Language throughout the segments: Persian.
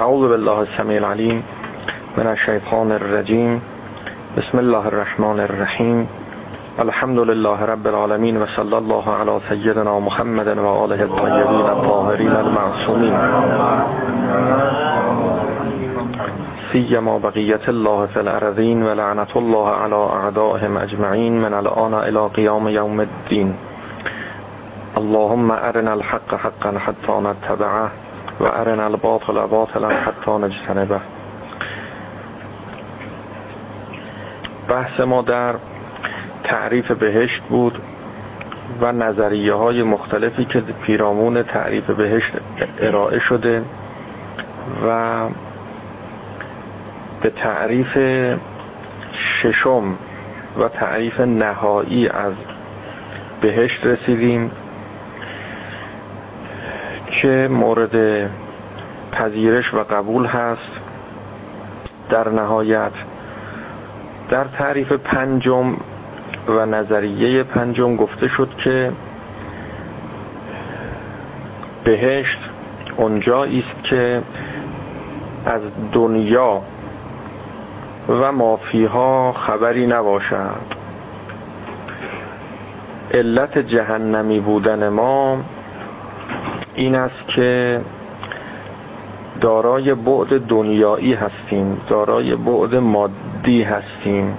أعوذ بالله السميع العليم من الشيطان الرجيم. بسم الله الرحمن الرحيم. الحمد لله رب العالمين وصلى الله على سيدنا محمد وآله الطيبين الطاهرين المعصومين. سيما بقية الله في الأرضين ولعنة الله على أعدائهم أجمعين من الآن إلى قيام يوم الدين. اللهم أرنا الحق حقا حتى نتبعه. و ارنا الباطل باطلا حتی نجتنبه. بحث ما در تعریف بهشت بود و نظریه های مختلفی که پیرامون تعریف بهشت ارائه شده و به تعریف ششم و تعریف نهایی از بهشت رسیدیم. که مورد پذیرش و قبول هست در نهایت در تعریف پنجم و نظریه پنجم گفته شد که بهشت اونجایی است که از دنیا و مافیها خبری نباشد. علت جهنمی بودن ما این است که دارای بعد دنیایی هستیم دارای بعد مادی هستیم.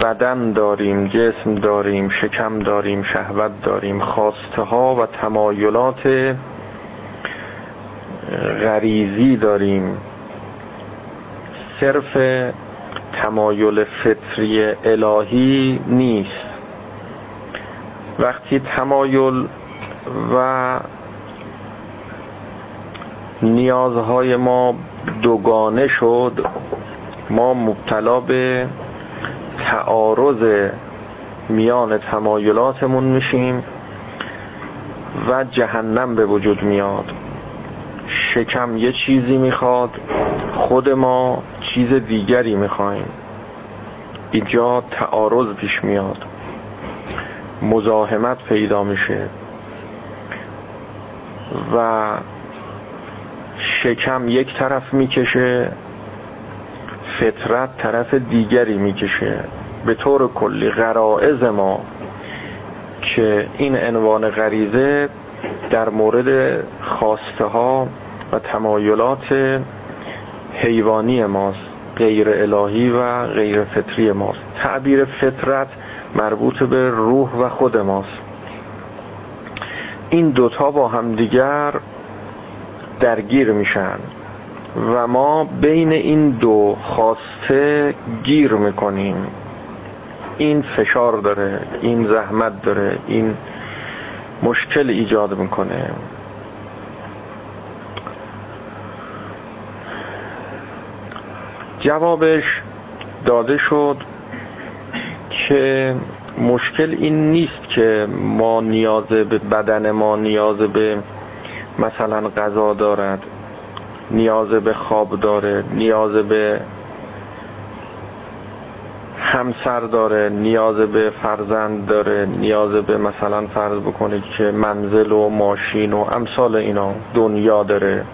بدن داریم جسم داریم شکم داریم شهوت داریم خواسته ها و تمایلات غریزی داریم. صرف تمایل فطری الهی نیست. وقتی تمایل و نیازهای ما دوگانه شد. ما مبتلا به تعارض میان تمایلاتمون میشیم و جهنم به وجود میاد. شکم یه چیزی می‌خواد خود ما چیز دیگری می‌خوایم اینجا تعارض پیش میاد. مزاحمت پیدا میشه. و شکم یک طرف می‌کشه فطرت طرف دیگری می‌کشه. به طور کلی غرائز ما که این عنوان غریزه در مورد خواسته ها و تمایلات حیوانی ماست غیر الهی و غیر فطری ماست. تعبیر فطرت مربوط به روح و خود ماست. این دوتا با همدیگر درگیر میشن و ما بین این دو خواسته گیر می‌کنیم. این فشار داره این زحمت داره این مشکل ایجاد می‌کنه. جوابش داده شد که مشکل این نیست که ما نیاز به بدن ما نیاز به مثلا غذا دارد نیاز به خواب داره نیاز به همسر داره نیاز به فرزند داره نیاز به مثلا فرض بکنید که منزل و ماشین و امثال اینا دنیا داره.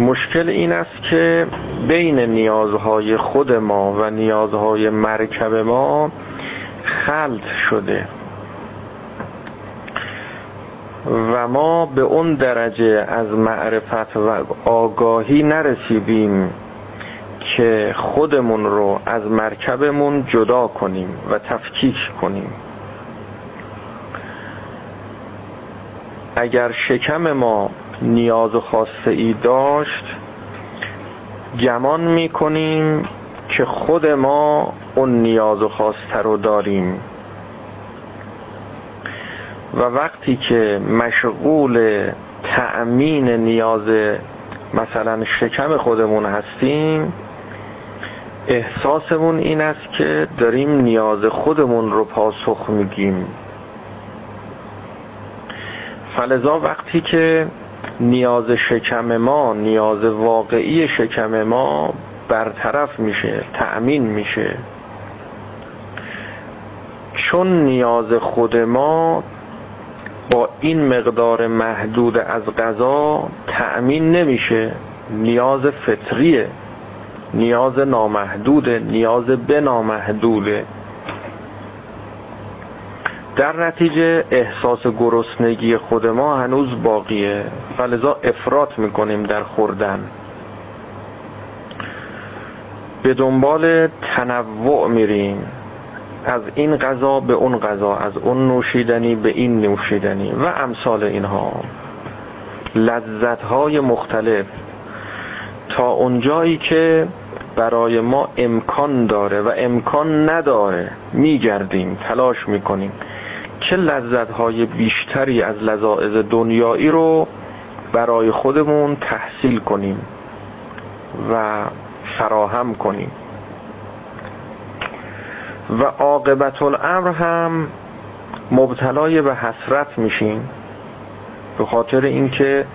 مشکل این است که بین نیازهای خود ما و نیازهای مرکب ما خلط شده. و ما به اون درجه از معرفت و آگاهی نرسیدیم که خودمون رو از مرکبمون جدا کنیم و تفکیک کنیم. اگر شکم ما نیاز خاصه ای داشت گمان می‌کنیم که خود ما اون نیاز خواسته رو داریم. و وقتی که مشغول تأمین نیاز مثلا شکم خودمون هستیم احساسمون این است که داریم نیاز خودمون رو پاسخ میگیم فلذا وقتی که نیاز شکم ما نیاز واقعی شکم ما برطرف میشه تأمین میشه. چون نیاز خود ما با این مقدار محدود از غذا تأمین نمیشه نیاز فطریه نیاز نامحدوده نیاز به نامحدوده در نتیجه احساس گرسنگی خود ما هنوز باقیه فلذا افراط می‌کنیم در خوردن. به دنبال تنوع میریم. از این غذا به اون غذا از اون نوشیدنی به این نوشیدنی و امثال اینها. لذت های مختلف. تا اونجایی که برای ما امکان داره و امکان نداره میگردیم تلاش می‌کنیم. چه لذت های بیشتری از لذائز دنیایی رو برای خودمون تحصیل کنیم و فراهم کنیم. و عاقبت الامر هم مبتلای به حسرت میشیم به خاطر اینکه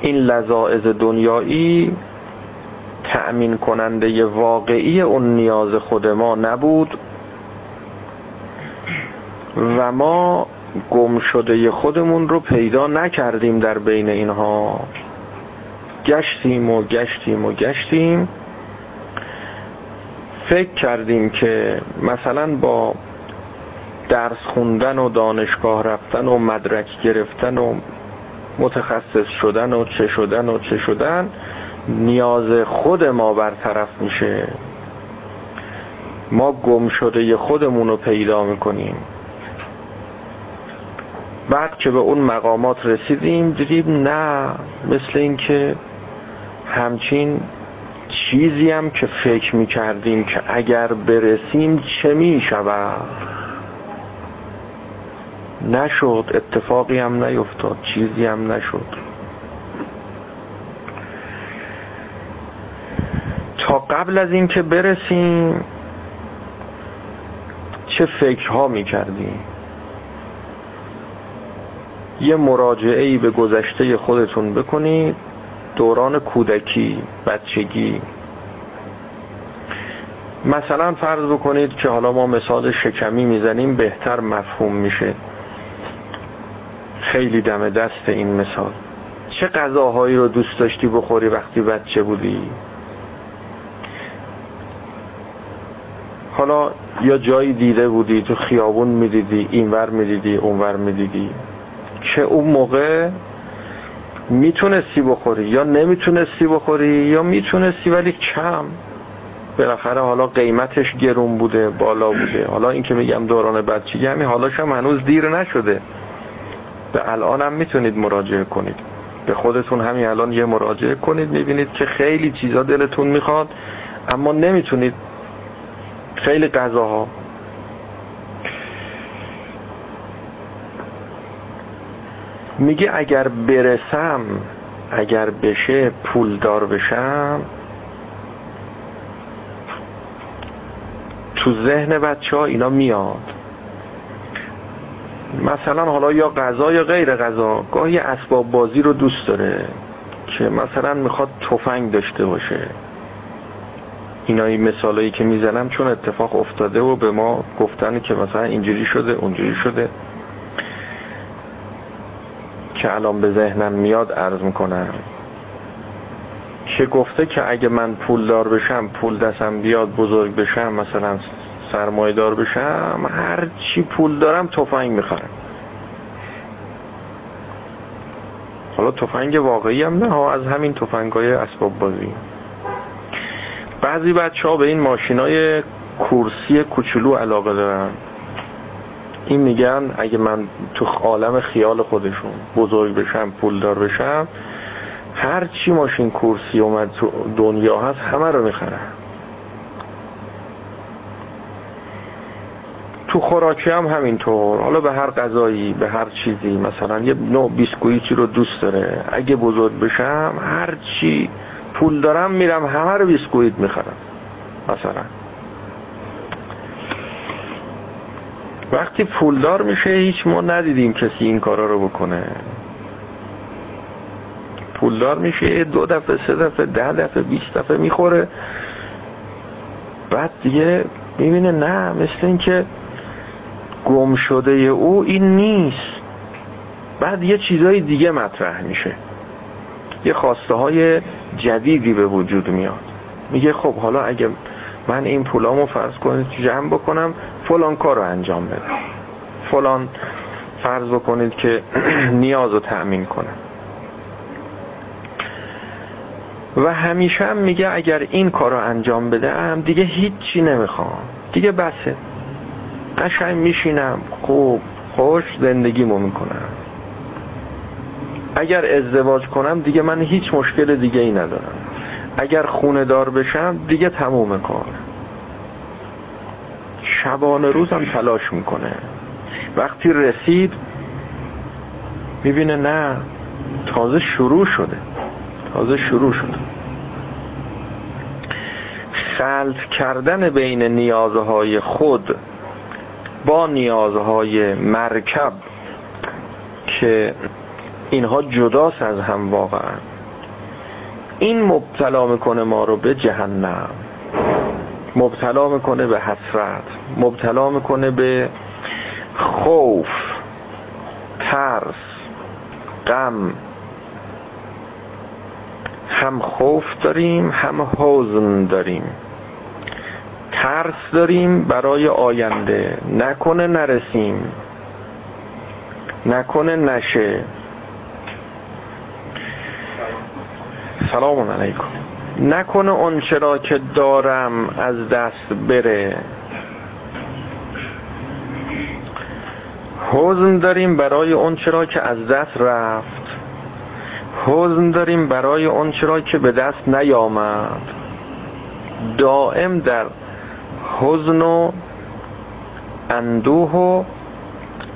این لذائز دنیایی تأمین کننده واقعی اون نیاز خود ما نبود. و ما گم شده خودمون رو پیدا نکردیم در بین اینها. گشتیم و گشتیم و گشتیم. فکر کردیم که مثلا با درس خوندن و دانشگاه رفتن و مدرک گرفتن و متخصص شدن و چه شدن و چه شدن نیاز خود ما برطرف میشه. ما گم شده خودمون رو پیدا می‌کنیم. بعد که به اون مقامات رسیدیم دیدیم نه مثل اینکه همچین چیزی هم که فکر می کردیم که اگر برسیم چه می شود نشد اتفاقی هم نیفتاد چیزی هم نشد. تا قبل از اینکه برسیم چه فکرها می کردیم یه مراجعه ای به گذشته خودتون بکنید. دوران کودکی بچگی. مثلا فرض بکنید که حالا ما مثال شکمی می‌زنیم بهتر مفهوم میشه. خیلی دم دست این مثال. چه غذاهایی رو دوست داشتی بخوری وقتی بچه بودی؟ حالا یا جایی دیده بودی تو خیابون می‌دیدی اینور می‌دیدی اونور می‌دیدی. که اون موقع می‌تونستی بخوری یا نمی‌تونستی بخوری یا می‌تونستی ولی کم. بالاخره حالا قیمتش گرون بوده بالا بوده. حالا این که میگم دوران بچگی همین حالاش هم هنوز دیر نشده. به الان هم می‌تونید مراجعه کنید. به خودتون همین الان یه مراجعه کنید می‌بینید که خیلی چیزا دلتون می‌خواد اما نمی‌تونید. خیلی غذاها میگه اگر برسم اگر بشه پولدار بشم. تو ذهن بچه ها اینا میاد. مثلا حالا یا غذا یا غیر غذا گاهی اسباب بازی رو دوست داره که مثلا می‌خواد تفنگ داشته باشه. اینا این مثالایی که می‌زنم چون اتفاق افتاده و به ما گفتن که مثلا اینجوری شده اونجوری شده. که الان به ذهنم میاد عرض می‌کنم. که گفته که اگه من پول دار بشم پول دستم بیاد بزرگ بشم مثلا سرمایه دار بشم هر چی پول دارم تفنگ می‌خرم. حالا تفنگ واقعی هم نه از همین تفنگ های اسباب بازی. بعضی بچه ها به این ماشین های کورسی کوچولو علاقه دارن. این میگن اگه من تو عالم خیال خودشون بزرگ بشم پولدار بشم هر چی ماشین کورسی اومد تو دنیا هست همه رو می‌خرم تو خوراکی هم همینطور. حالا به هر غذایی به هر چیزی مثلا یه نوع بیسکویتی رو دوست داره. اگه بزرگ بشم هر چی پول دارم میرم همه رو بیسکویت می‌خرم مثلا. وقتی پولدار میشه هیچ ما ندیدیم کسی این کارا رو بکنه. پولدار میشه دو دفعه سه دفعه ده دفعه بیست دفعه می‌خوره. بعد دیگه می‌بینه نه مثل این که گم شده او این نیست. بعد یه چیزای دیگه مطرح میشه. یه خواسته های جدیدی به وجود میاد. میگه خب حالا اگه من این پولامو فرض کنید جمع بکنم فلان کار رو انجام بدم فلان فرض بکنید که نیاز رو تأمین کنم و همیشه هم میگه اگر این کار رو انجام بدم دیگه هیچی نمی‌خوام. دیگه بسه. قشنگ میشینم خوب خوش زندگیمو می‌کنم. اگر ازدواج کنم دیگه من هیچ مشکل دیگه ای ندارم. اگر خونه دار بشم دیگه تموم کار. شبانه روزم تلاش می‌کنه. وقتی رسید می‌بینه نه تازه شروع شده. تازه شروع شده. خلط کردن بین نیازهای خود با نیازهای مرکب که اینها جداست از هم واقعا. این مبتلا می‌کنه ما رو به جهنم. مبتلا می‌کنه به حسرت. مبتلا می‌کنه به خوف ترس غم. هم خوف داریم هم حزن داریم. ترس داریم برای آینده. نکنه نرسیم. نکنه نشه. سلام علیکم. نکنه اون چرا که دارم از دست بره. حزن داریم برای اون چرا که از دست رفت. حزن داریم برای اون چرا که به دست نیامد. دائم در حزن و اندوه و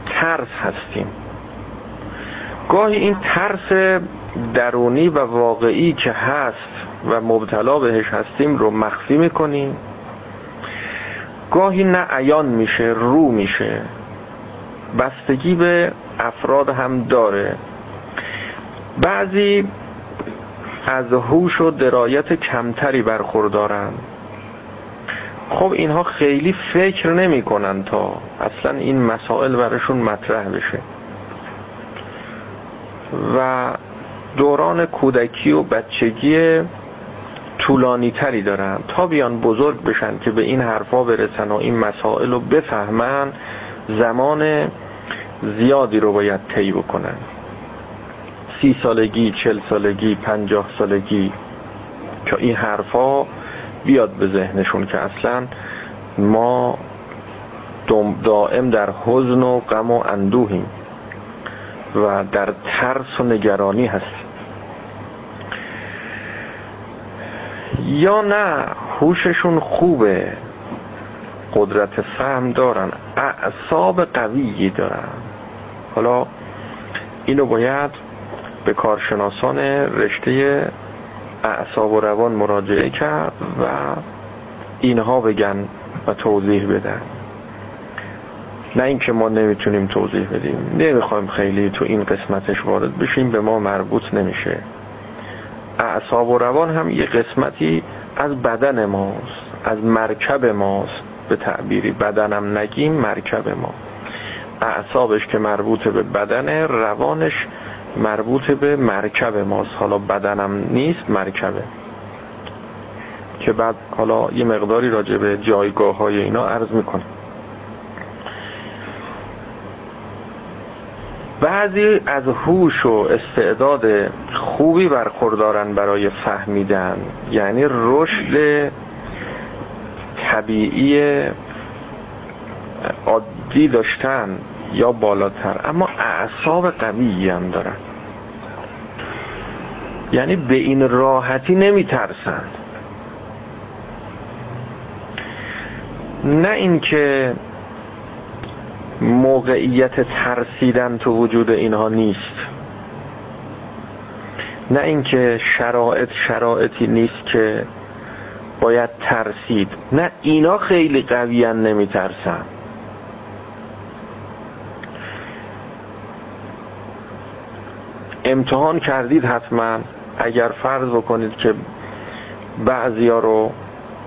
ترس هستیم. گاهی این ترس درونی و واقعی که هست و مبتلا بهش هستیم رو مخفی می‌کنیم. گاهی نه عیان میشه رو میشه. بستگی به افراد هم داره. بعضی از هوش و درایت کمتری برخوردارن. خب اینها خیلی فکر نمی کنن تا اصلا این مسائل برشون مطرح بشه. و دوران کودکی و بچگی طولانی تری دارن. تا بیان بزرگ بشن که به این حرفا برسن و این مسائل رو بفهمن زمان زیادی رو باید طی بکنن. سی سالگی چل سالگی پنجاه سالگی که این حرفا بیاد به ذهنشون که اصلا ما دائم در حزن و غم و اندوهیم و در ترس و نگرانی هستیم. یا نه هوششون خوبه. قدرت فهم دارن اعصاب قویی دارن. حالا اینو باید به کارشناسان رشته اعصاب و روان مراجعه کرد و اینها بگن و توضیح بدن. نه اینکه ما نمی‌تونیم توضیح بدیم. نمی‌خوایم خیلی تو این قسمتش وارد بشیم به ما مربوط نمیشه. اعصاب و روان هم یه قسمتی از بدن ماست از مرکب ماست به تعبیری. بدنم نگیم مرکب ما. اعصابش که مربوط به بدن روانش مربوط به مرکب ماست. حالا بدنم نیست مرکبه. که بعد حالا یه مقداری راجع به جایگاه های اینا عرض می‌کنم. بعضی از هوش و استعداد خوبی برخوردارن برای فهمیدن. یعنی رشد طبیعی عادی داشتن یا بالاتر. اما اعصاب قوی هم دارن. یعنی به این راحتی نمی ترسن نه اینکه موقعیت ترسیدن تو وجود اینها نیست. نه اینکه شرایط شرایطی نیست که باید ترسید. نه اینا خیلی قویان نمی ترسن امتحان کردید حتما. اگر فرض بکنید که بعضی ها رو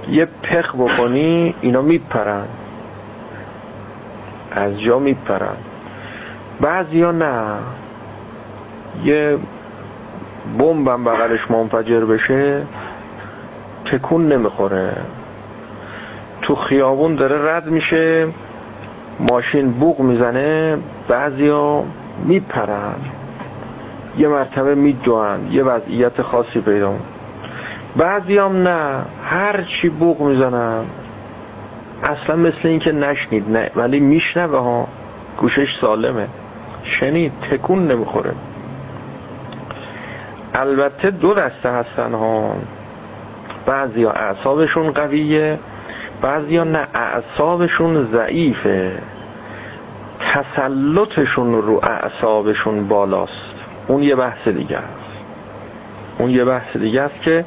یه پخ بکنی اینا میپرن. از جا میپرن. بعضی ها نه. یه بمبم بغلش منفجر بشه تکون نمی‌خوره. تو خیابون داره رد میشه ماشین بوق می‌زنه بعضیا میپرن. یه مرتبه میدوان یه وضعیت خاصی پیدا بعضیام نه. هر چی بوق می‌زنن اصلا مثل اینکه نشنید نه. ولی میشنوه ها. گوشش سالمه. شنید. تکون نمی‌خوره. البته دو دسته هستن ها. بعضی ها اعصابشون قویه بعضی ها نه. اعصابشون ضعیفه. تسلطشون رو اعصابشون بالاست. اون یه بحث دیگه است. اون یه بحث دیگه است که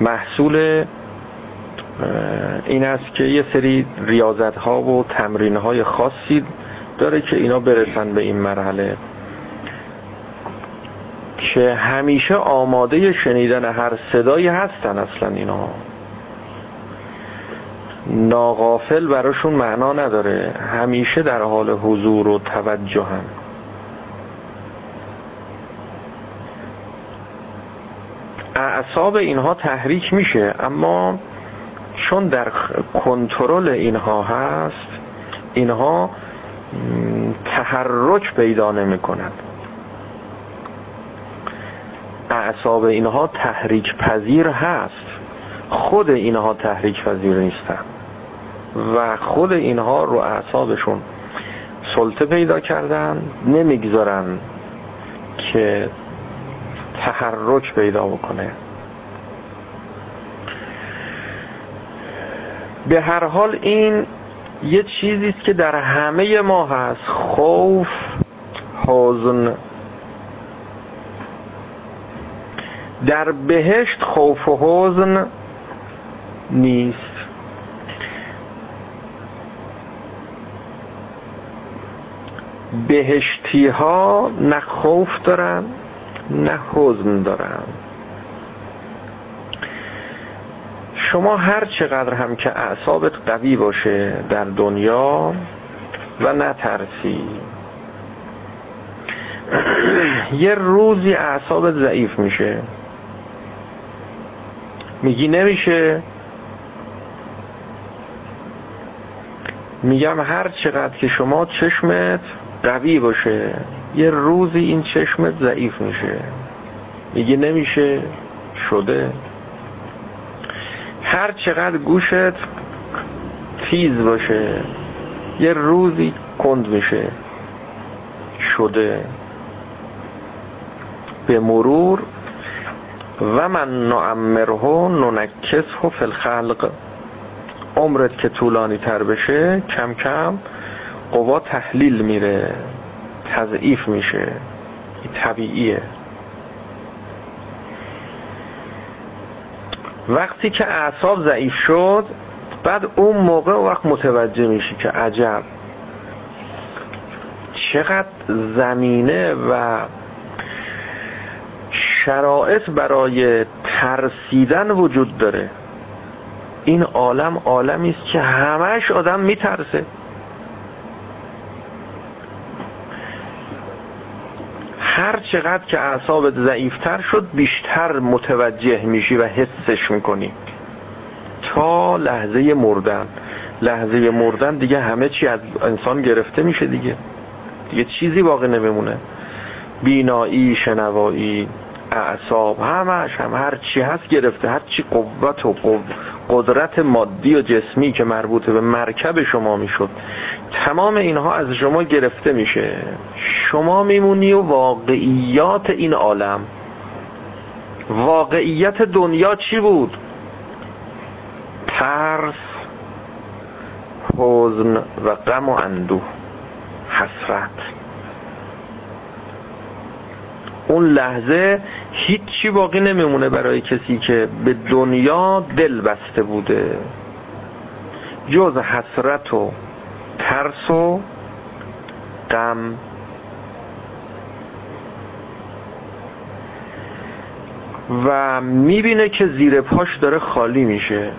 محصول این است که یه سری ریاضت ها و تمرین های خاصی داره که اینا برسن به این مرحله. که همیشه آماده شنیدن هر صدایی هستن اصلا اینا. ناغافل براشون معنا نداره. همیشه در حال حضور و توجه هم اعصاب اینها تحریک میشه اما چون در کنترل اینها هست اینها تحرک پیدا نمی کند. اعصاب اینها تحریک پذیر هست. خود اینها تحریک پذیر نیستن و خود اینها رو اعصابشون سلطه پیدا کردن نمی‌گذارن که تحرک پیدا بکنه. به هر حال این یه چیزی است که در همه ما هست. خوف حزن. در بهشت خوف و حزن نیست. بهشتی ها نه خوف دارن نه حزن دارن. شما هر چقدر هم که اعصابت قوی باشه در دنیا و نترسی. یه روزی اعصابت ضعیف میشه. میگی نمیشه. میگم هر چقدر که شما چشمت قوی باشه یه روزی این چشمت ضعیف میشه. میگی نمیشه شده. هر چقدر گوشت تیز باشه یه روزی کند میشه شده به مرور. و من نعمره ننکسه فی الخلق. عمرت که طولانی تر بشه کم کم قوا تحلیل میره تضعیف میشه طبیعیه. وقتی که اعصاب ضعیف شد بعد اون موقع وقت متوجه میشی که عجب. چقدر زمینه و شرایط برای ترسیدن وجود داره. این عالم عالمی است که همش آدم میترسه هر چقدر که اعصابت ضعیفتر شد بیشتر متوجه میشی و حسش می‌کنی. تا لحظه مردن. لحظه مردن دیگه همه چی از انسان گرفته میشه دیگه. دیگه چیزی باقی نمیمونه. بینایی شنوایی اعصاب همش هم هر چی هست گرفته. هر چی قوت و قدرت مادی و جسمی که مربوط به مرکب شما می‌شد تمام اینها از شما گرفته میشه. شما میمونی و واقعیات این عالم. واقعیت دنیا چی بود؟ ترس حزن و غم و اندوه. حسرت. اون لحظه هیچی باقی نمیمونه برای کسی که به دنیا دل بسته بوده. جز حسرت و ترس و غم. و می‌بینه که زیر پاش داره خالی میشه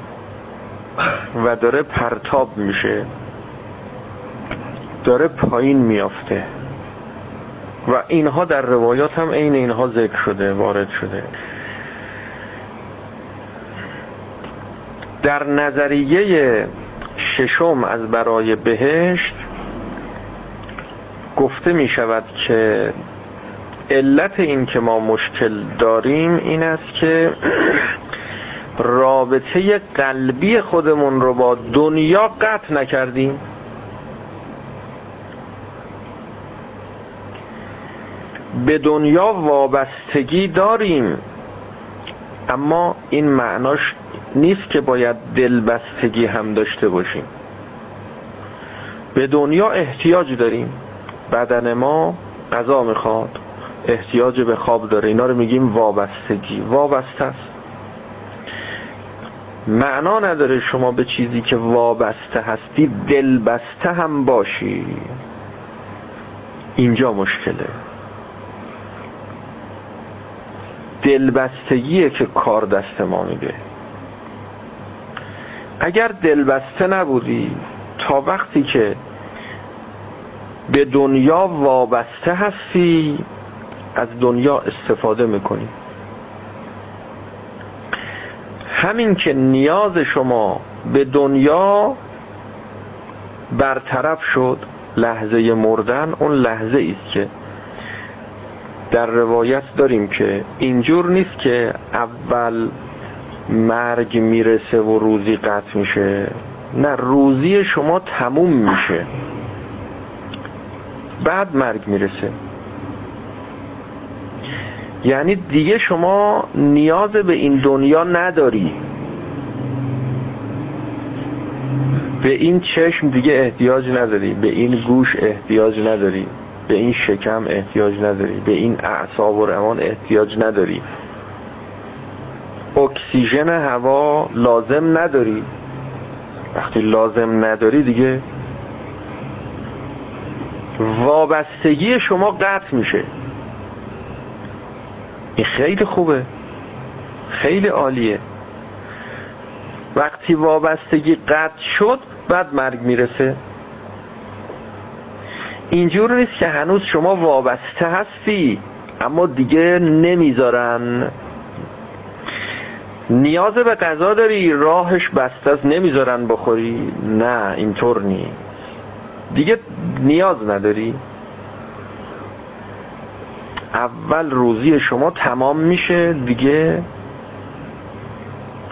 و داره پرتاب میشه. داره پایین میافته. و اینها در روایات هم عین اینها ذکر شده وارد شده. در نظریه ششم از برای بهشت گفته می شود که علت این که ما مشکل داریم این است که رابطه قلبی خودمون رو با دنیا قطع نکردیم. به دنیا وابستگی داریم. اما این معناش نیست که باید دلبستگی هم داشته باشیم. به دنیا احتیاج داریم. بدن ما غذا می‌خواد احتیاج به خواب داره. اینا رو میگیم وابستگی. وابسته است. معنا نداره شما به چیزی که وابسته هستی دلبسته هم باشی. اینجا مشکله. دلبستگیه که کار دست ما میده. اگر دلبسته نبودی تا وقتی که به دنیا وابسته هستی از دنیا استفاده می‌کنی. همین که نیاز شما به دنیا برطرف شد لحظه مردن اون لحظه است که در روایت داریم که اینجور نیست که اول مرگ می‌رسه و روزی قطع میشه. نه روزی شما تموم میشه. بعد مرگ می‌رسه. یعنی دیگه شما نیاز به این دنیا نداری. به این چشم دیگه احتیاج نداری. به این گوش احتیاج نداری. به این شکم احتیاج نداری به این اعصاب و روان احتیاج نداری. اکسیژن هوا لازم نداری. وقتی لازم نداری دیگه وابستگی شما قطع میشه. این خیلی خوبه. خیلی عالیه. وقتی وابستگی قطع شد بعد مرگ می‌رسه. اینجور نیست که هنوز شما وابسته هستی اما دیگه نمی‌ذارن. نیاز به غذا داری راهش بسته است نمی‌ذارن بخوری. نه اینطور نیست. دیگه نیاز نداری. اول روزی شما تمام میشه دیگه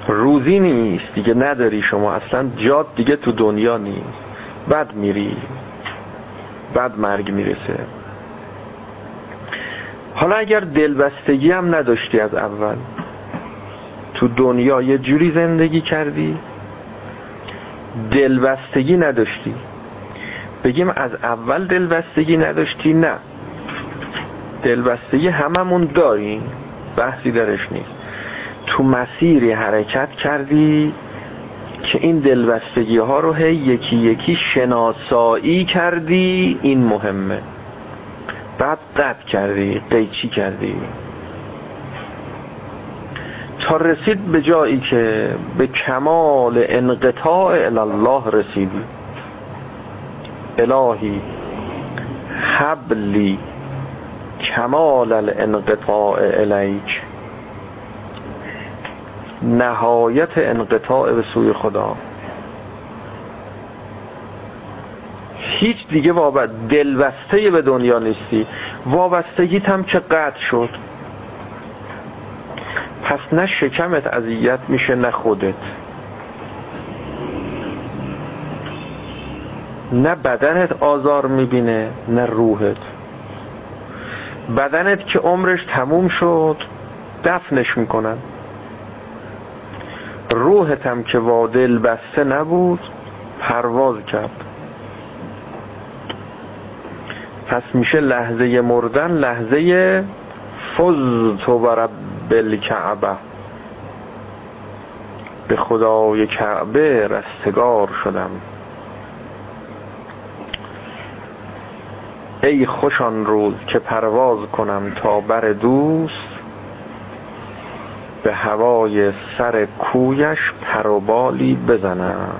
روزی نیست دیگه نداری شما. اصلا جاد دیگه تو دنیا نیست. بعد میری. بعد مرگ می‌رسه. حالا اگر دلبستگی هم نداشتی از اول تو دنیا یه جوری زندگی کردی دلبستگی نداشتی. بگیم از اول دلبستگی نداشتی نه. دلبستگی هممون داریم بحثی درش نیست. تو مسیری حرکت کردی که این دلبستگی ها رو هی یکی یکی شناسایی کردی این مهمه. بعد قطع کردی قیچی کردی. تا رسید به جایی که به کمال انقطاع الله رسیدی. الهی حبلی کمال الانقطاع الیک. نهایت انقطاع به سوی خدا. هیچ دیگه وابست دلبسته به دنیا نیستی. وابستگیت هم که قطع شد؟ پس نه شکمت اذیت میشه نه خودت. نه بدنت آزار می‌بینه نه روحت. بدنت که عمرش تموم شد دفنش می‌کنن. روحت هم که وادل بسته نبود پرواز کرد. پس میشه لحظه مردن لحظه فز تو برب بالکعبه به خدای کعبه رستگار شدم. ای خوشان روز که پرواز کنم تا بر دوست به هوای سر کویش پروبالی بزنم.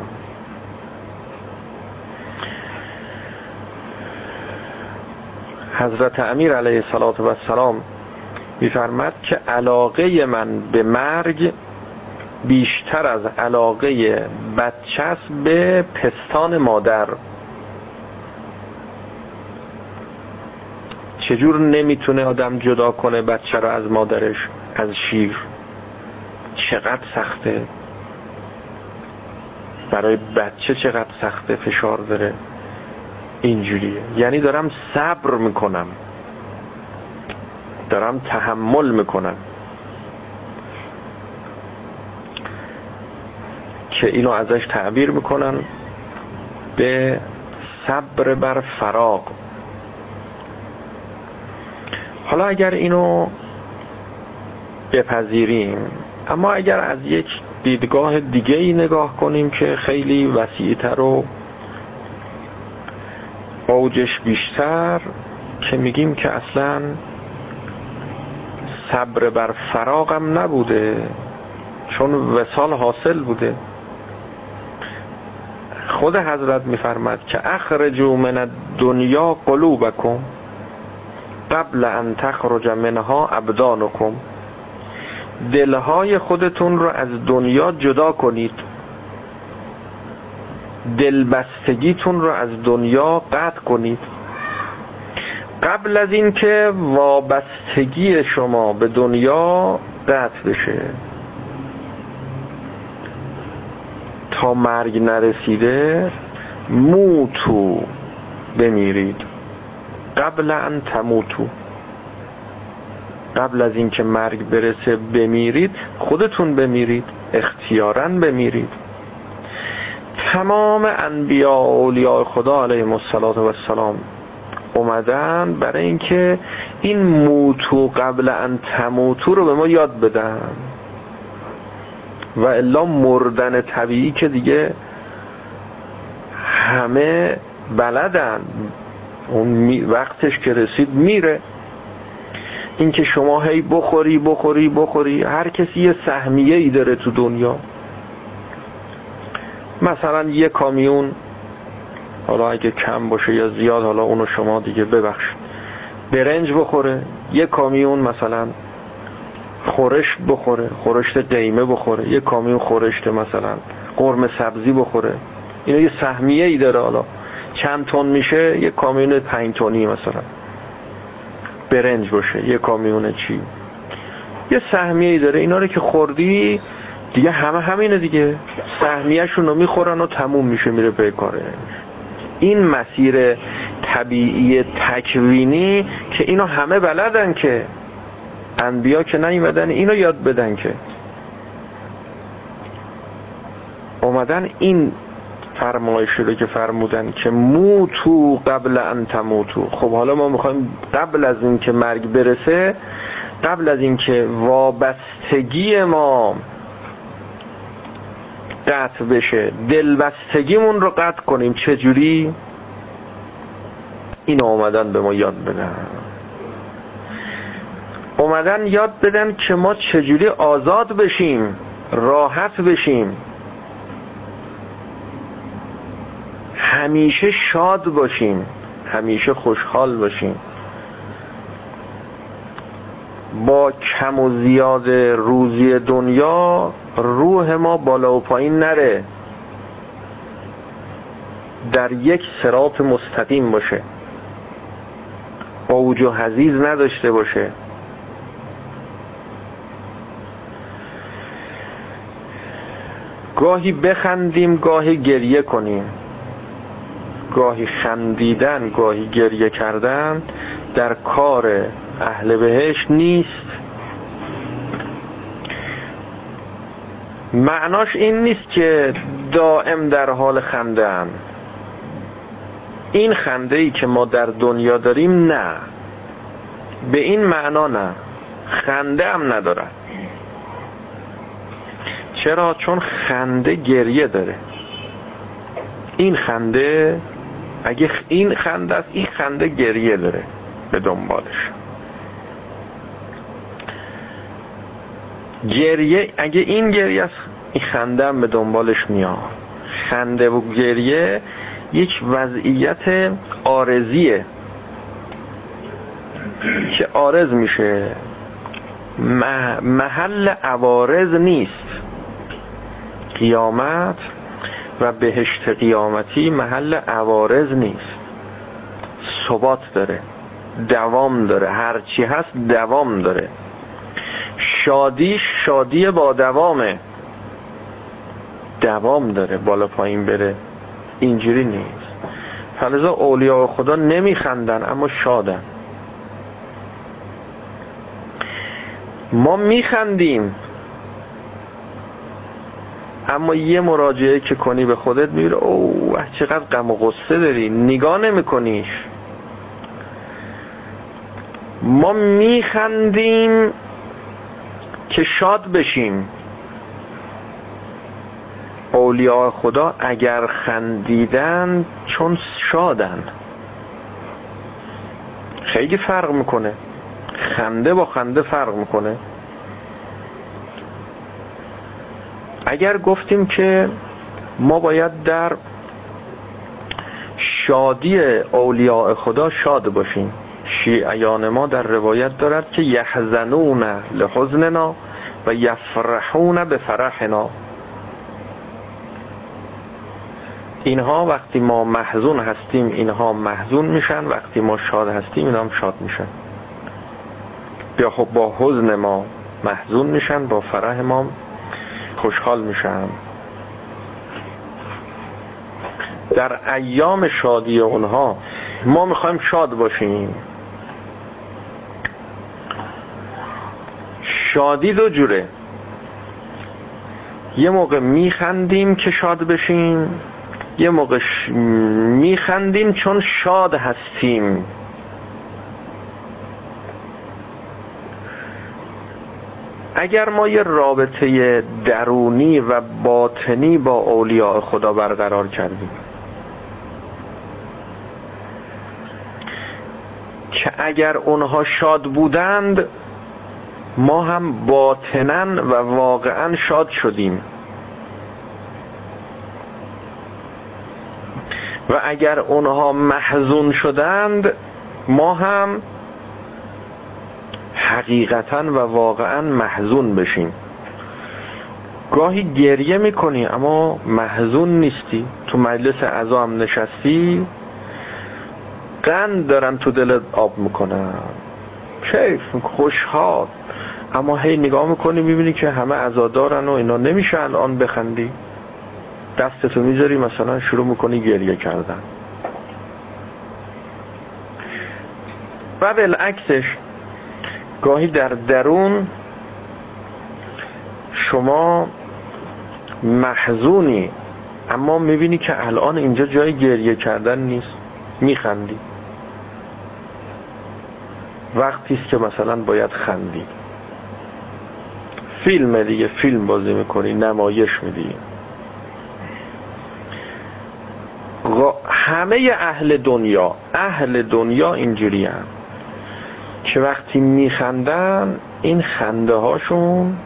حضرت امیر علیه السلام میفرمد که علاقه من به مرگ بیشتر از علاقه بچه به پستان مادر. چجور نمی‌تونه آدم جدا کنه بچه رو از مادرش از شیر؟ چقدر سخته. برای بچه چقدر سخته فشار داره اینجوریه. یعنی دارم صبر می‌کنم. دارم تحمل می‌کنم. که اینو ازش تعبیر می‌کنن به صبر بر فراغ. حالا اگر اینو بپذیریم اما اگر از یک دیدگاه دیگه ای نگاه کنیم که خیلی وسیعتر و اوجش بیشتر که میگیم که اصلا صبر بر فراغم نبوده چون وسال حاصل بوده. خود حضرت میفرماد که اخرجو من الدنیا قلوبکم قبل ان تخرج منها ابدانکم. دلهای خودتون رو از دنیا جدا کنید. دلبستگیتون رو از دنیا قطع کنید. قبل از اینکه وابستگی شما به دنیا قطع بشه تا مرگ نرسیده موتو بمیرید. قبل ان تموتو. قبل از اینکه مرگ برسه بمیرید خودتون بمیرید اختیارا بمیرید. تمام انبیاء و اولیاء خدا علیهم السلام اومدن برای اینکه این موتو قبل ان تموتو رو به ما یاد بدن. و الا مردن طبیعی که دیگه همه بلدن. اون وقتش که رسید میره. اینکه شما هی بخوری بخوری بخوری هر کسی یه سهمیه ای داره تو دنیا. مثلا یه کامیون حالا اگه کم باشه یا زیاد حالا اونو شما دیگه ببخشید. برنج بخوره یه کامیون مثلا خورش بخوره خورشت قیمه بخوره یه کامیون خورشت مثلا قرم سبزی بخوره. اینا یه سهمیه ای داره حالا. چند تن میشه؟ یه کامیون پنج تونی مثلا. برنج باشه یه کامیون چی؟ یه سهمیه داره اینا رو که خوردی دیگه همه همینه دیگه. سهمیهشون رو می‌خورن و تموم میشه میره به کاره. این مسیر طبیعی تکوینی که اینو همه بلدن که. انبیا که نیومدن اینو یاد بدن که. اومدن این فرمایش رو که فرمودن که موتو قبل ان تموتو. خب حالا ما می‌خوایم قبل از این که مرگ برسه قبل از اینکه وابستگی ما قطع بشه دلبستگیمون رو قطع کنیم. چجوری؟ این اومدن به ما یاد بدن. اومدن یاد بدن که ما چجوری آزاد بشیم راحت بشیم. همیشه شاد باشیم همیشه خوشحال باشیم با کم و زیاد روزی دنیا روح ما بالا و پایین نره. در یک سرات مستقیم باشه. اوج و حزیز نداشته باشه. گاهی بخندیم گاهی گریه کنیم. گاهی خندیدن گاهی گریه کردن در کار اهل بهش نیست. معناش این نیست که دائم در حال خنده این خنده ای که ما در دنیا داریم نه. به این معنا نه. خنده هم نداره چرا؟ چون خنده گریه داره. این خنده اگه این خنده است این خنده گریه داره به دنبالش. گریه اگه این گریه است این خنده هم به دنبالش میاد. خنده و گریه یک وضعیت آرزیه که آرز میشه. محل عوارض نیست. قیامت و بهشت قیامتی محل عوارض نیست. ثبات داره دوام داره هرچی هست دوام داره. شادی شادی با دوامه. دوام داره بالا پایین بره اینجوری نیست. فلزا اولیاء خدا نمیخندن اما شادن. ما میخندیم. اما یه مراجعه که کنی به خودت می‌بینی اوه چقدر غم و غصه داری نگاه نمیکنیش ما میخندیم که شاد بشیم. اولیاء خدا اگر خندیدن چون شادن. خیلی فرق می‌کنه. خنده با خنده فرق می‌کنه. اگر گفتیم که ما باید در شادی اولیاء خدا شاد باشیم شیعیان ما در روایت دارد که یحزنون لحزننا و یفرحون به فرحنا اینها وقتی ما محزون هستیم اینها محزون میشن وقتی ما شاد هستیم اینها هم شاد میشن. یا خب با حزن ما محزون میشن با فرح ما خوشحال میشن در ایام شادی اونها ما می‌خوایم شاد باشیم. شادی دو جوره. یه موقع میخندیم که شاد بشیم یه موقع میخندیم چون شاد هستیم. اگر ما یه رابطه درونی و باطنی با اولیاء خدا برقرار کردیم که اگر اونها شاد بودند ما هم باطنا و واقعا شاد شدیم. و اگر اونها محزون شدند ما هم حقیقتا و واقعا محزون بشیم. گاهی گریه می‌کنی اما محزون نیستی. تو مجلس عزا هم نشستی قند دارن تو دلت آب می‌کنن. کیف خوشحال. اما هی نگاه می‌کنی می‌بینی که همه عزادارن و اینا نمیشه الان بخندی. دستتو می‌ذاری مثلا شروع می‌کنی گریه کردن. و بالعکسش گاهی در درون شما محزونی اما می‌بینی که الان اینجا جای گریه کردن نیست میخندی. وقتی است که مثلا باید خندی. فیلم دیگه فیلم بازی می‌کنی نمایش میدی. همه اهل دنیا اهل دنیا اینجوری هم که وقتی میخندن این خنده هاشون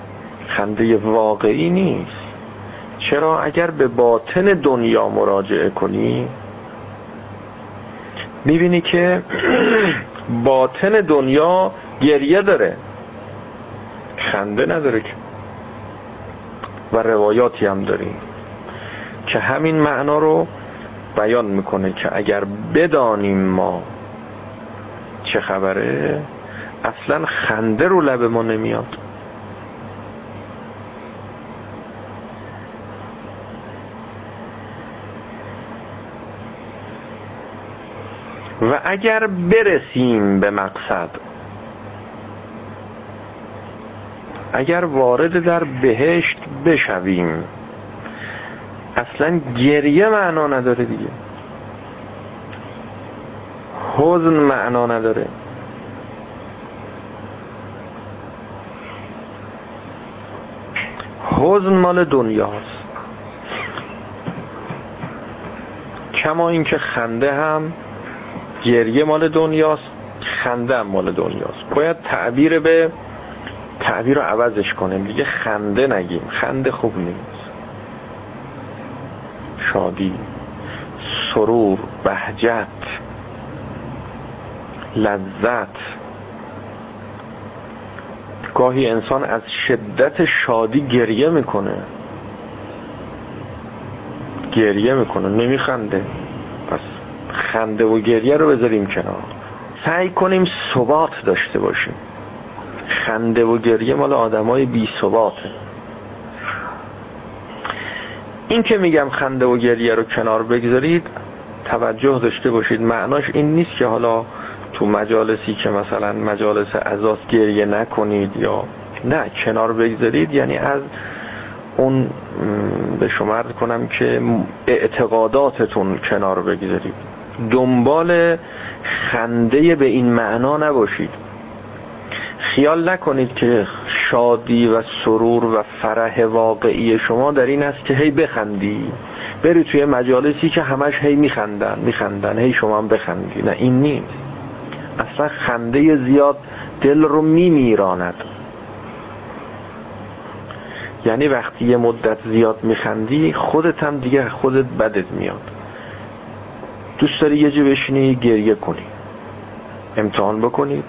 خنده واقعی نیست. چرا؟ اگر به باطن دنیا مراجعه کنی می‌بینی که باطن دنیا گریه داره. خنده نداره که. و روایاتی هم داریم که همین معنا رو بیان می‌کنه که اگر بدانیم ما چه خبره؟ اصلا خنده رو لب ما نمیاد. و اگر برسیم به مقصد اگر وارد در بهشت بشویم اصلا گریه معنا نداره دیگه. حزن معنا نداره. حزن مال دنیاست کما اینکه خنده هم گریه مال دنیاست خنده هم مال دنیاست باید تعبیر به تعبیر رو عوضش کنیم. دیگه خنده نگیم. خنده خوب نیست. شادی سرور بهجت لذت. گاهی انسان از شدت شادی گریه می‌کنه. گریه می‌کنه نمیخنده. پس خنده و گریه رو بذاریم کنار. سعی کنیم ثبات داشته باشیم. خنده و گریه مال آدمای بی ثباته این که میگم خنده و گریه رو کنار بگذارید توجه داشته باشید. معناش این نیست که حالا تو مجالسی که مثلا مجالس ازاس گریه نکنید یا نه کنار بگذارید یعنی از اون به شما عرض کنم که اعتقاداتتون کنار بگذارید. دنبال خنده به این معنا نباشید. خیال نکنید که شادی و سرور و فرح واقعی شما در این است که هی بخندی. بری توی مجالسی که همش هی میخندن میخندن هی شما هم بخندی. نه این نیست. اصلا خنده زیاد دل رو میمیراند. یعنی وقتی یه مدت زیاد میخندی خودت هم دیگه خودت بدت میاد. دوست داری یه جا بشینی گریه کنی. امتحان بکنید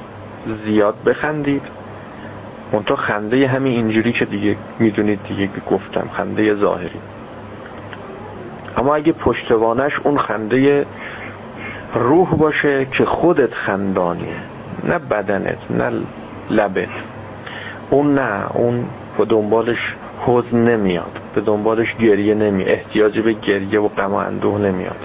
زیاد بخندید منتها خنده همین اینجوری که دیگه می‌دونید دیگه گفتم خنده ظاهری. اما اگه پشتوانش اون خنده روح باشه که خودت خندانیه نه بدنت نه لبت. اون نه اون به دنبالش حزن نمیاد به دنبالش گریه نمی احتیاجی به گریه و غم و اندوه نمیاد.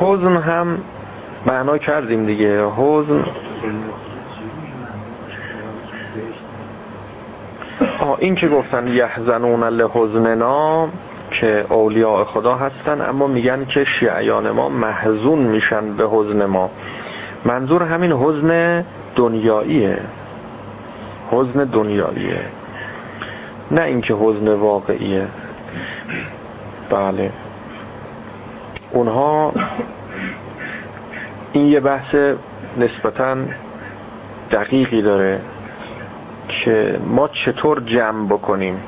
حزن هم معنا کردیم دیگه. حزن این که گفتن یحزنون لحزننا که اولیاء خدا هستن اما میگن که شیعیان ما محزون میشن به حزن ما. منظور همین حزن دنیاییه. حزن دنیاییه. نه اینکه حزن واقعیه. بله. اونها این یه بحث نسبتا دقیقی داره که ما چطور جمع بکنیم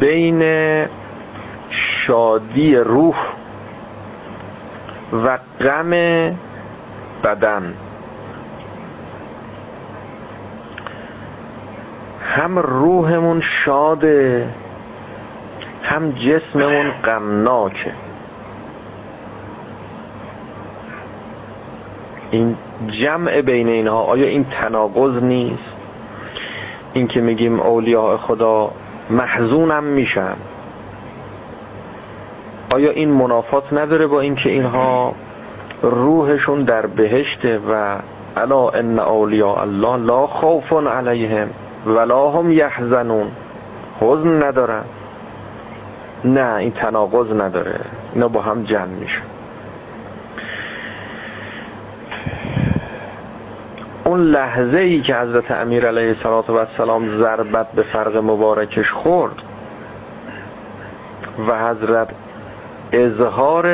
بین شادی روح و غم بدن. هم روحمون شاده هم جسممون غمناکه. این جمع بین اینها آیا این تناقض نیست؟ این که میگیم اولیاء خدا محزونم میشن. آیا این منافات نداره با اینکه اینها روحشون در بهشته و الا ان اولیاء الله لا خوف علیهم ولا هم یحزنون؟ حزن ندارن. نه این تناقض نداره. اینا با هم جمع میشن. اون لحظه ای که حضرت امیر علیه السلام ضربت به فرق مبارکش خورد و حضرت اظهار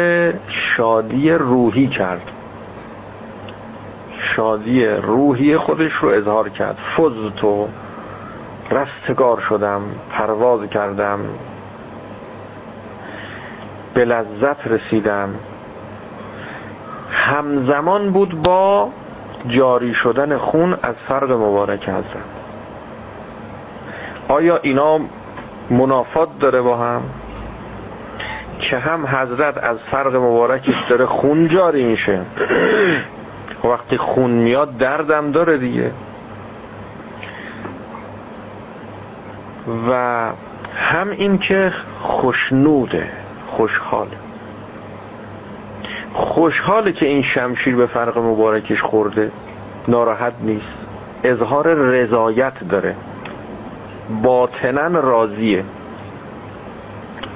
شادی روحی کرد. شادی روحی خودش رو اظهار کرد. فزتو رستگار شدم پرواز کردم به لذت رسیدم. همزمان بود با جاری شدن خون از فرق مبارک هستن آیا اینا منافات داره با هم؟ که هم حضرت از فرق مبارکش داره خون جاری میشه. وقتی خون میاد دردم داره دیگه. و هم این که خوشنوده خوشحاله. خوشحاله که این شمشیر به فرق مبارکش خورده. ناراحت نیست. اظهار رضایت داره. باطنا راضیه.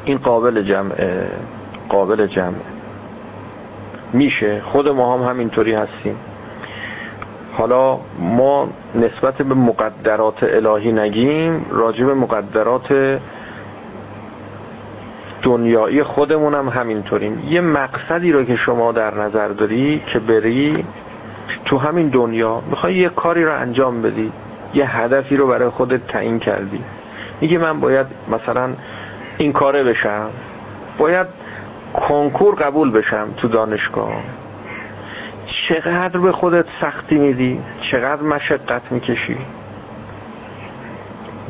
این قابل جمعه قابل جمعه. میشه. خود ما هم همینطوری هستیم. حالا ما نسبت به مقدرات الهی نگیم راجع به مقدرات دنیایی هم همینطوریم. یه مقصدی رو که شما در نظر داری که بری تو همین دنیا می‌خوای یه کاری رو انجام بدی یه هدفی رو برای خودت تعیین کردی. میگه من باید مثلا این کاره بشم. باید کنکور قبول بشم تو دانشگاه. چقدر به خودت سختی میدی؟ چقدر مشقت می‌کشی؟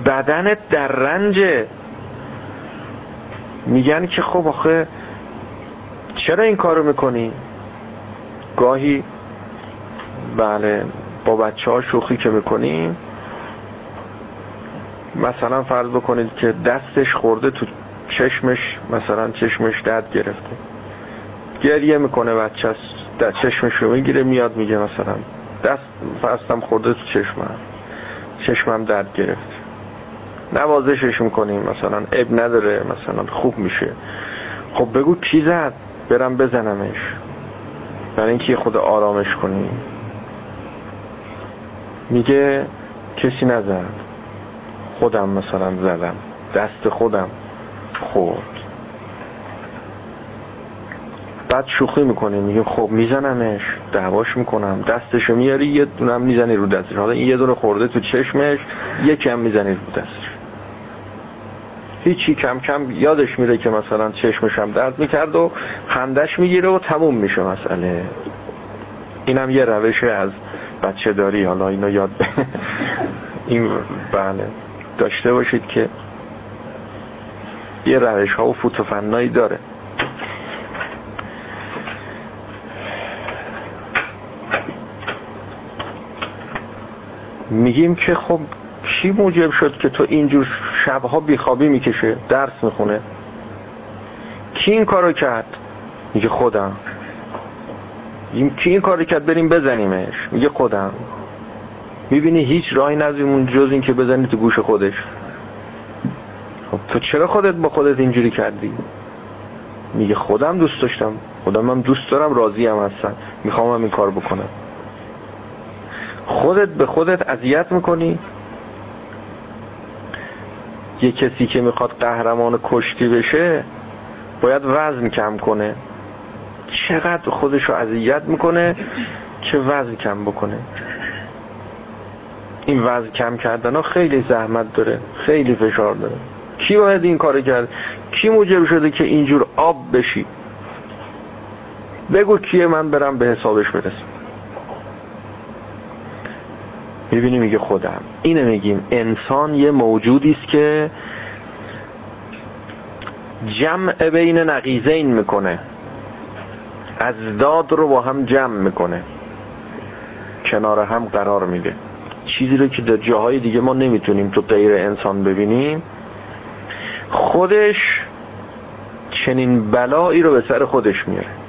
بدنت در رنج میگن که خب آخه چرا این کارو می‌کنی؟ گاهی بله با بچه ها شوخی که می‌کنیم مثلا فرض بکنید که دستش خورده تو چشمش مثلا چشمش درد گرفته. گریه می‌کنه بچه در چشمش رو می‌گیره میاد میگه مثلا دست فرستم خورده تو چشمم. چشمم درد گرفت نوازشش می‌کنیم مثلا اب نداره مثلا خوب میشه. خب بگو کی زد؟ برم بزنمش. برای اینکه خود آرامش کنی میگه کسی نزد. خودم مثلا زدم. دست خودم خورد. بعد شوخی می‌کنه. میگه خب میزنمش. دعواش می‌کنم. دستشو میاری یه دونم می‌زنی رو دستش. حالا این یه دونه خورده تو چشمش یکی هم می‌زنی رو دستش. هیچی کم کم یادش میره که مثلا چشمش هم درد می‌کرد و خندش می‌گیره و تموم میشه مسئله. اینم یه روش از بچه داری. حالا اینو یاد این بله. داشته باشید که یه روش ها و فوتوفنایی داره. میگیم که خب چی موجب شد که تو اینجور شبها بیخوابی می‌کشه درس می‌خونه. کی این کارو کرد؟ میگه خودم. کی این کارو کرد بریم بزنیمش؟ میگه خودم. می‌بینی هیچ راهی نداریم جز این که بزنی تو گوش خودش. خب تو چرا خودت با خودت اینجوری کردی؟ میگه خودم دوست داشتم. خودم هم دوست دارم راضی هم هستم. می‌خوام هم این کار بکنم. خودت به خودت اذیت می‌کنی. یه کسی که می‌خواد قهرمان کشتی بشه باید وزن کم کنه. چقدر خودش رو اذیت می‌کنه که وزن کم بکنه. این وزن کم کردن ها خیلی زحمت داره خیلی فشار داره. کی باید این کار کرد؟ کی موجب شده که اینجور آب بشی؟ بگو کیه من برم به حسابش برسم. می‌بینی میگه خودم. اینه میگیم. انسان یه موجودی است که جمع بین نقیزین می‌کنه. از داد رو با هم جمع می‌کنه. کنار هم قرار میده. چیزی رو که در جاهای دیگه ما نمی‌تونیم تو غیر انسان ببینیم خودش چنین بلایی رو به سر خودش میاره.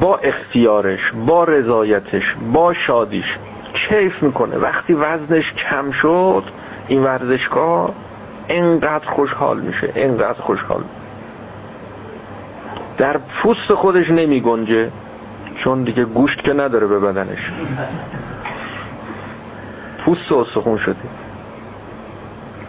با اختیارش با رضایتش با شادیش کیف می‌کنه. وقتی وزنش کم شد این ورزشکار انقدر خوشحال میشه انقدر خوشحال در پوست خودش نمی گنجه چون دیگه گوشت که نداره به بدنش. پوست استخون شده.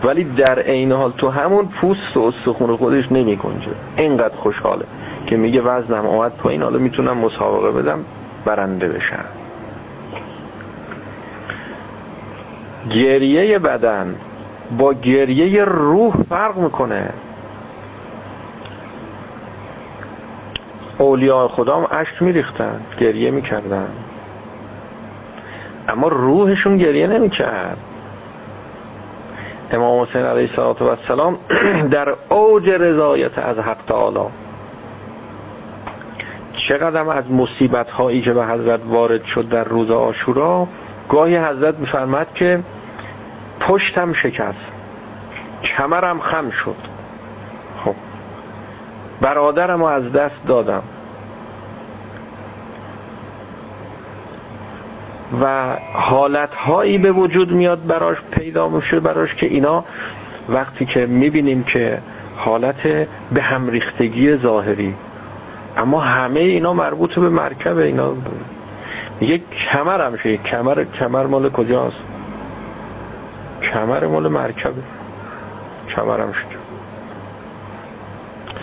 ولی در عین حال تو همون پوست و استخون خودش نمی گنجه اینقدر خوشحاله که میگه وزنم آمد پایین. حالا می‌تونم مسابقه بدم برنده بشم. گریه بدن با گریه روح فرق می‌کنه. اولیاء خدا هم عشق میریختن گریه می‌کردن. اما روحشون گریه نمی‌کرد. امام حسین علیه السلام در اوج رضایت از حق تعالی. چقدر از مصیبت هایی که به حضرت وارد شد در روز آشورا گاهی حضرت میفرمد که پشتم شکست کمرم خم شد. خب. برادرم از دست دادم. و حالت هایی به وجود میاد براش پیدا میشه براش که اینا وقتی که می‌بینیم که حالت به هم ریختگی ظاهری. اما همه اینا مربوط به مرکب اینا. یک کمر هم شه. کمر کمر مال کجاست؟ کمر مال مرکبه کمر هم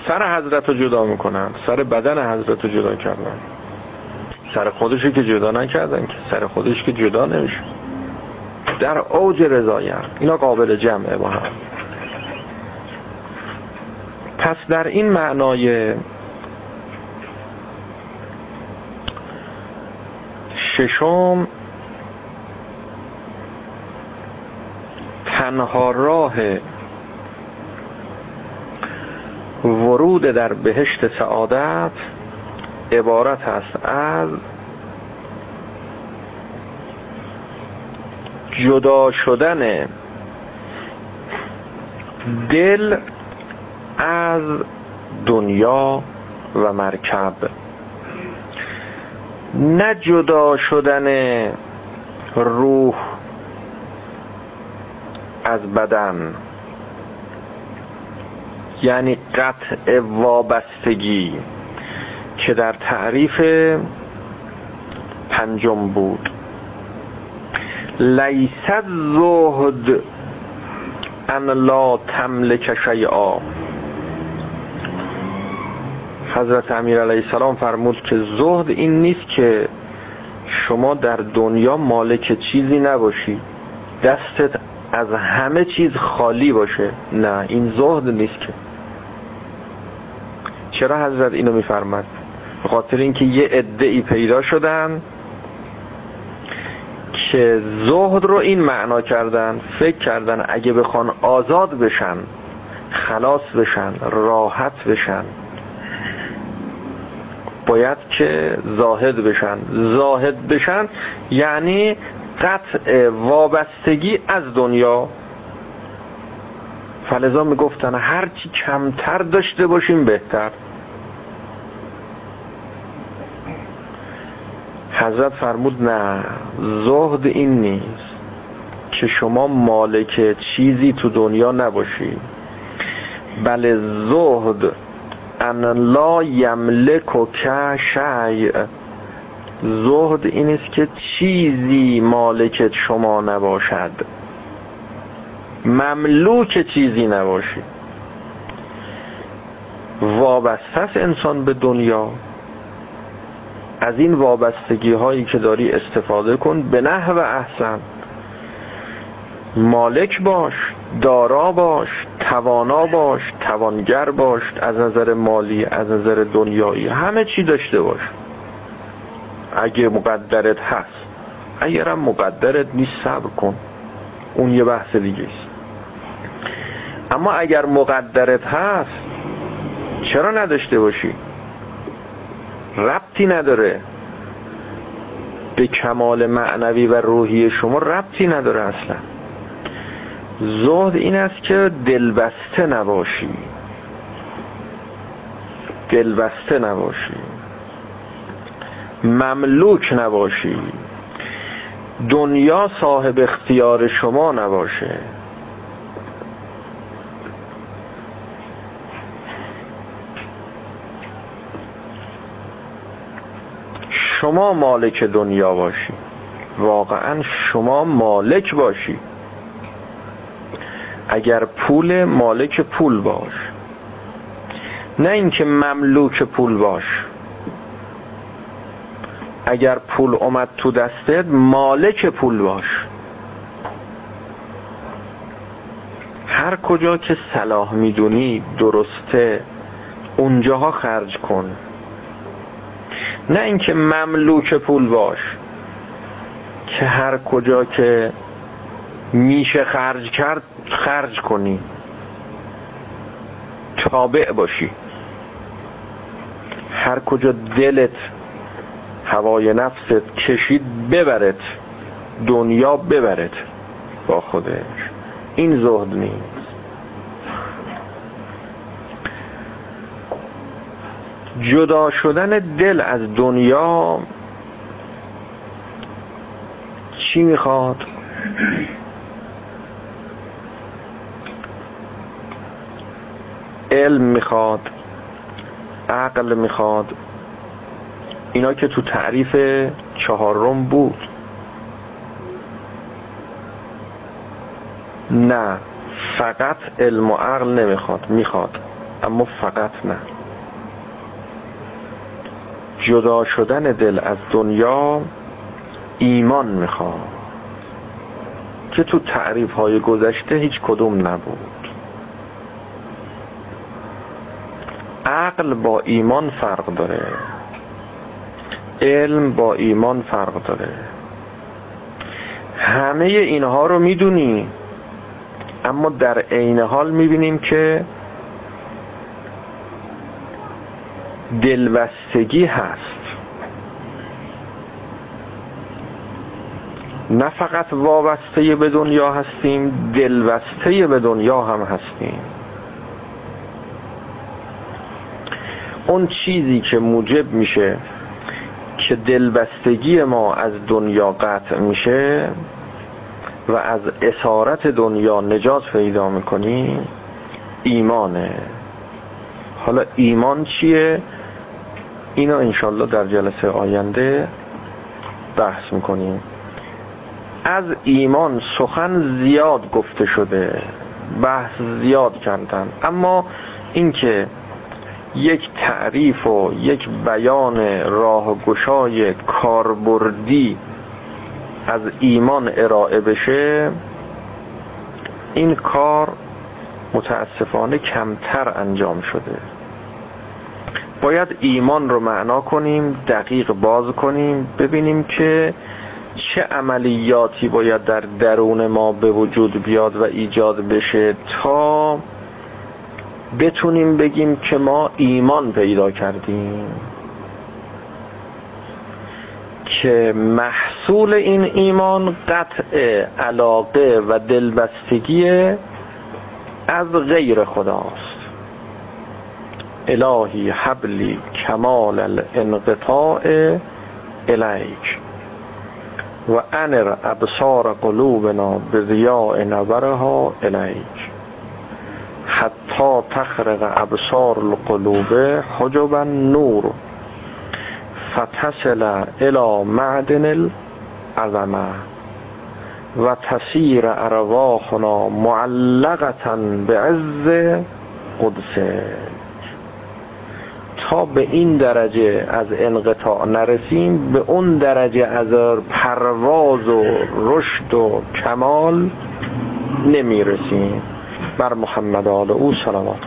سر حضرت رو جدا می‌کنن سر بدن حضرت رو جدا کردن سر خودشو که جدا نکردن که. سر خودش که جدا نمیشه. در اوج رضایت اینا قابل جمعه با هم. پس در این معنای ششم تنها راه ورود در بهشت سعادت عبارت است از جدا شدن دل از دنیا و مرکب. نه جدا شدن روح از بدن یعنی قطع وابستگی. که در تعریف پنجم بود. لیست زهد ان لا تملک شیئا. حضرت امیر علیه السلام فرمود که زهد این نیست که شما در دنیا مالک چیزی نباشی. دستت از همه چیز خالی باشه. نه این زهد نیست که. چرا حضرت اینو میفرمد به خاطر اینکه یه عده پیدا شدن که زهد رو این معنا کردن فکر کردن اگه بخوان آزاد بشن خلاص بشن راحت بشن باید که زاهد بشن. زاهد بشن یعنی قطع وابستگی از دنیا. فلزا می‌گفتن هرچی کمتر داشته باشیم بهتر. حضرت فرمود نه زهد این نیست که شما مالک چیزی تو دنیا نباشی. بله زهد ان لا یملک و شیء. زهد این است که چیزی مالک شما نباشد. مملوک چیزی نباشی. وابسته انسان به دنیا. از این وابستگی هایی که داری استفاده کن به نحو احسن. مالک باش دارا باش توانا باش توانگر باش از نظر مالی از نظر دنیایی همه چی داشته باش. اگه مقدرت هست. اگرم مقدرت نیست صبر کن. اون یه بحث دیگه است. اما اگر مقدرت هست چرا نداشته باشی؟ ربطی نداره. به کمال معنوی و روحی شما ربطی نداره اصلا. زهد این است که دلبسته نباشی. دلبسته نباشی. مملوک نباشی. دنیا صاحب اختیار شما نباشه. شما مالک دنیا باشی. واقعا شما مالک باشی. اگر پول مالک پول باش. نه اینکه مملوک پول باش. اگر پول اومد تو دستت مالک پول باش. هر کجا که صلاح می‌دونی درسته. اونجاها خرج کن. نه اینکه مملوک پول باش که هر کجا که میشه خرج کرد خرج کنی. تابع باشی. هر کجا دلت هوای نفست کشید ببرد دنیا ببرد با خودش. این زهد نیست. جدا شدن دل از دنیا چی می‌خواد؟ علم می‌خواد عقل می‌خواد. اینا که تو تعریف چهارم بود. نه فقط علم و عقل نمی‌خواد می‌خواد اما فقط نه. جدا شدن دل از دنیا ایمان می‌خواد. که تو تعریف های گذشته هیچ کدوم نبود. عقل با ایمان فرق داره. علم با ایمان فرق داره. همه اینها رو می‌دونی اما در عین حال می‌بینیم که دلبستگی هست. نه فقط وابسته به دنیا هستیم دلبسته به دنیا هم هستیم. اون چیزی که موجب میشه که دلبستگی ما از دنیا قطع میشه و از اسارت دنیا نجات پیدا می‌کنیم ایمانه. حالا ایمان چیه؟ اینا انشالله در جلسه آینده بحث می‌کنیم. از ایمان سخن زیاد گفته شده بحث زیاد کردن. اما اینکه یک تعریف و یک بیان راه گشای کاربردی از ایمان ارائه بشه این کار متاسفانه کمتر انجام شده. باید ایمان رو معنا کنیم دقیق باز کنیم ببینیم که چه عملیاتی باید در درون ما به وجود بیاد و ایجاد بشه تا بتونیم بگیم که ما ایمان پیدا کردیم. که محصول این ایمان قطع علاقه و دلبستگی از غیر خداست. الهی حبلی کمال الانقطاع الیک و انر ابصار قلوبنا به ضیاء نبرها الیک حتی تخرق ابصار القلوب حجبا نور فتصل الى معدن العظمه و تسیر ارواحنا معلقتا به عز قدسه تا به این درجه از انقطاع نرسیم به اون درجه از پرواز و رشد و کمال نمی‌رسیم. بر محمد آل او صلوات.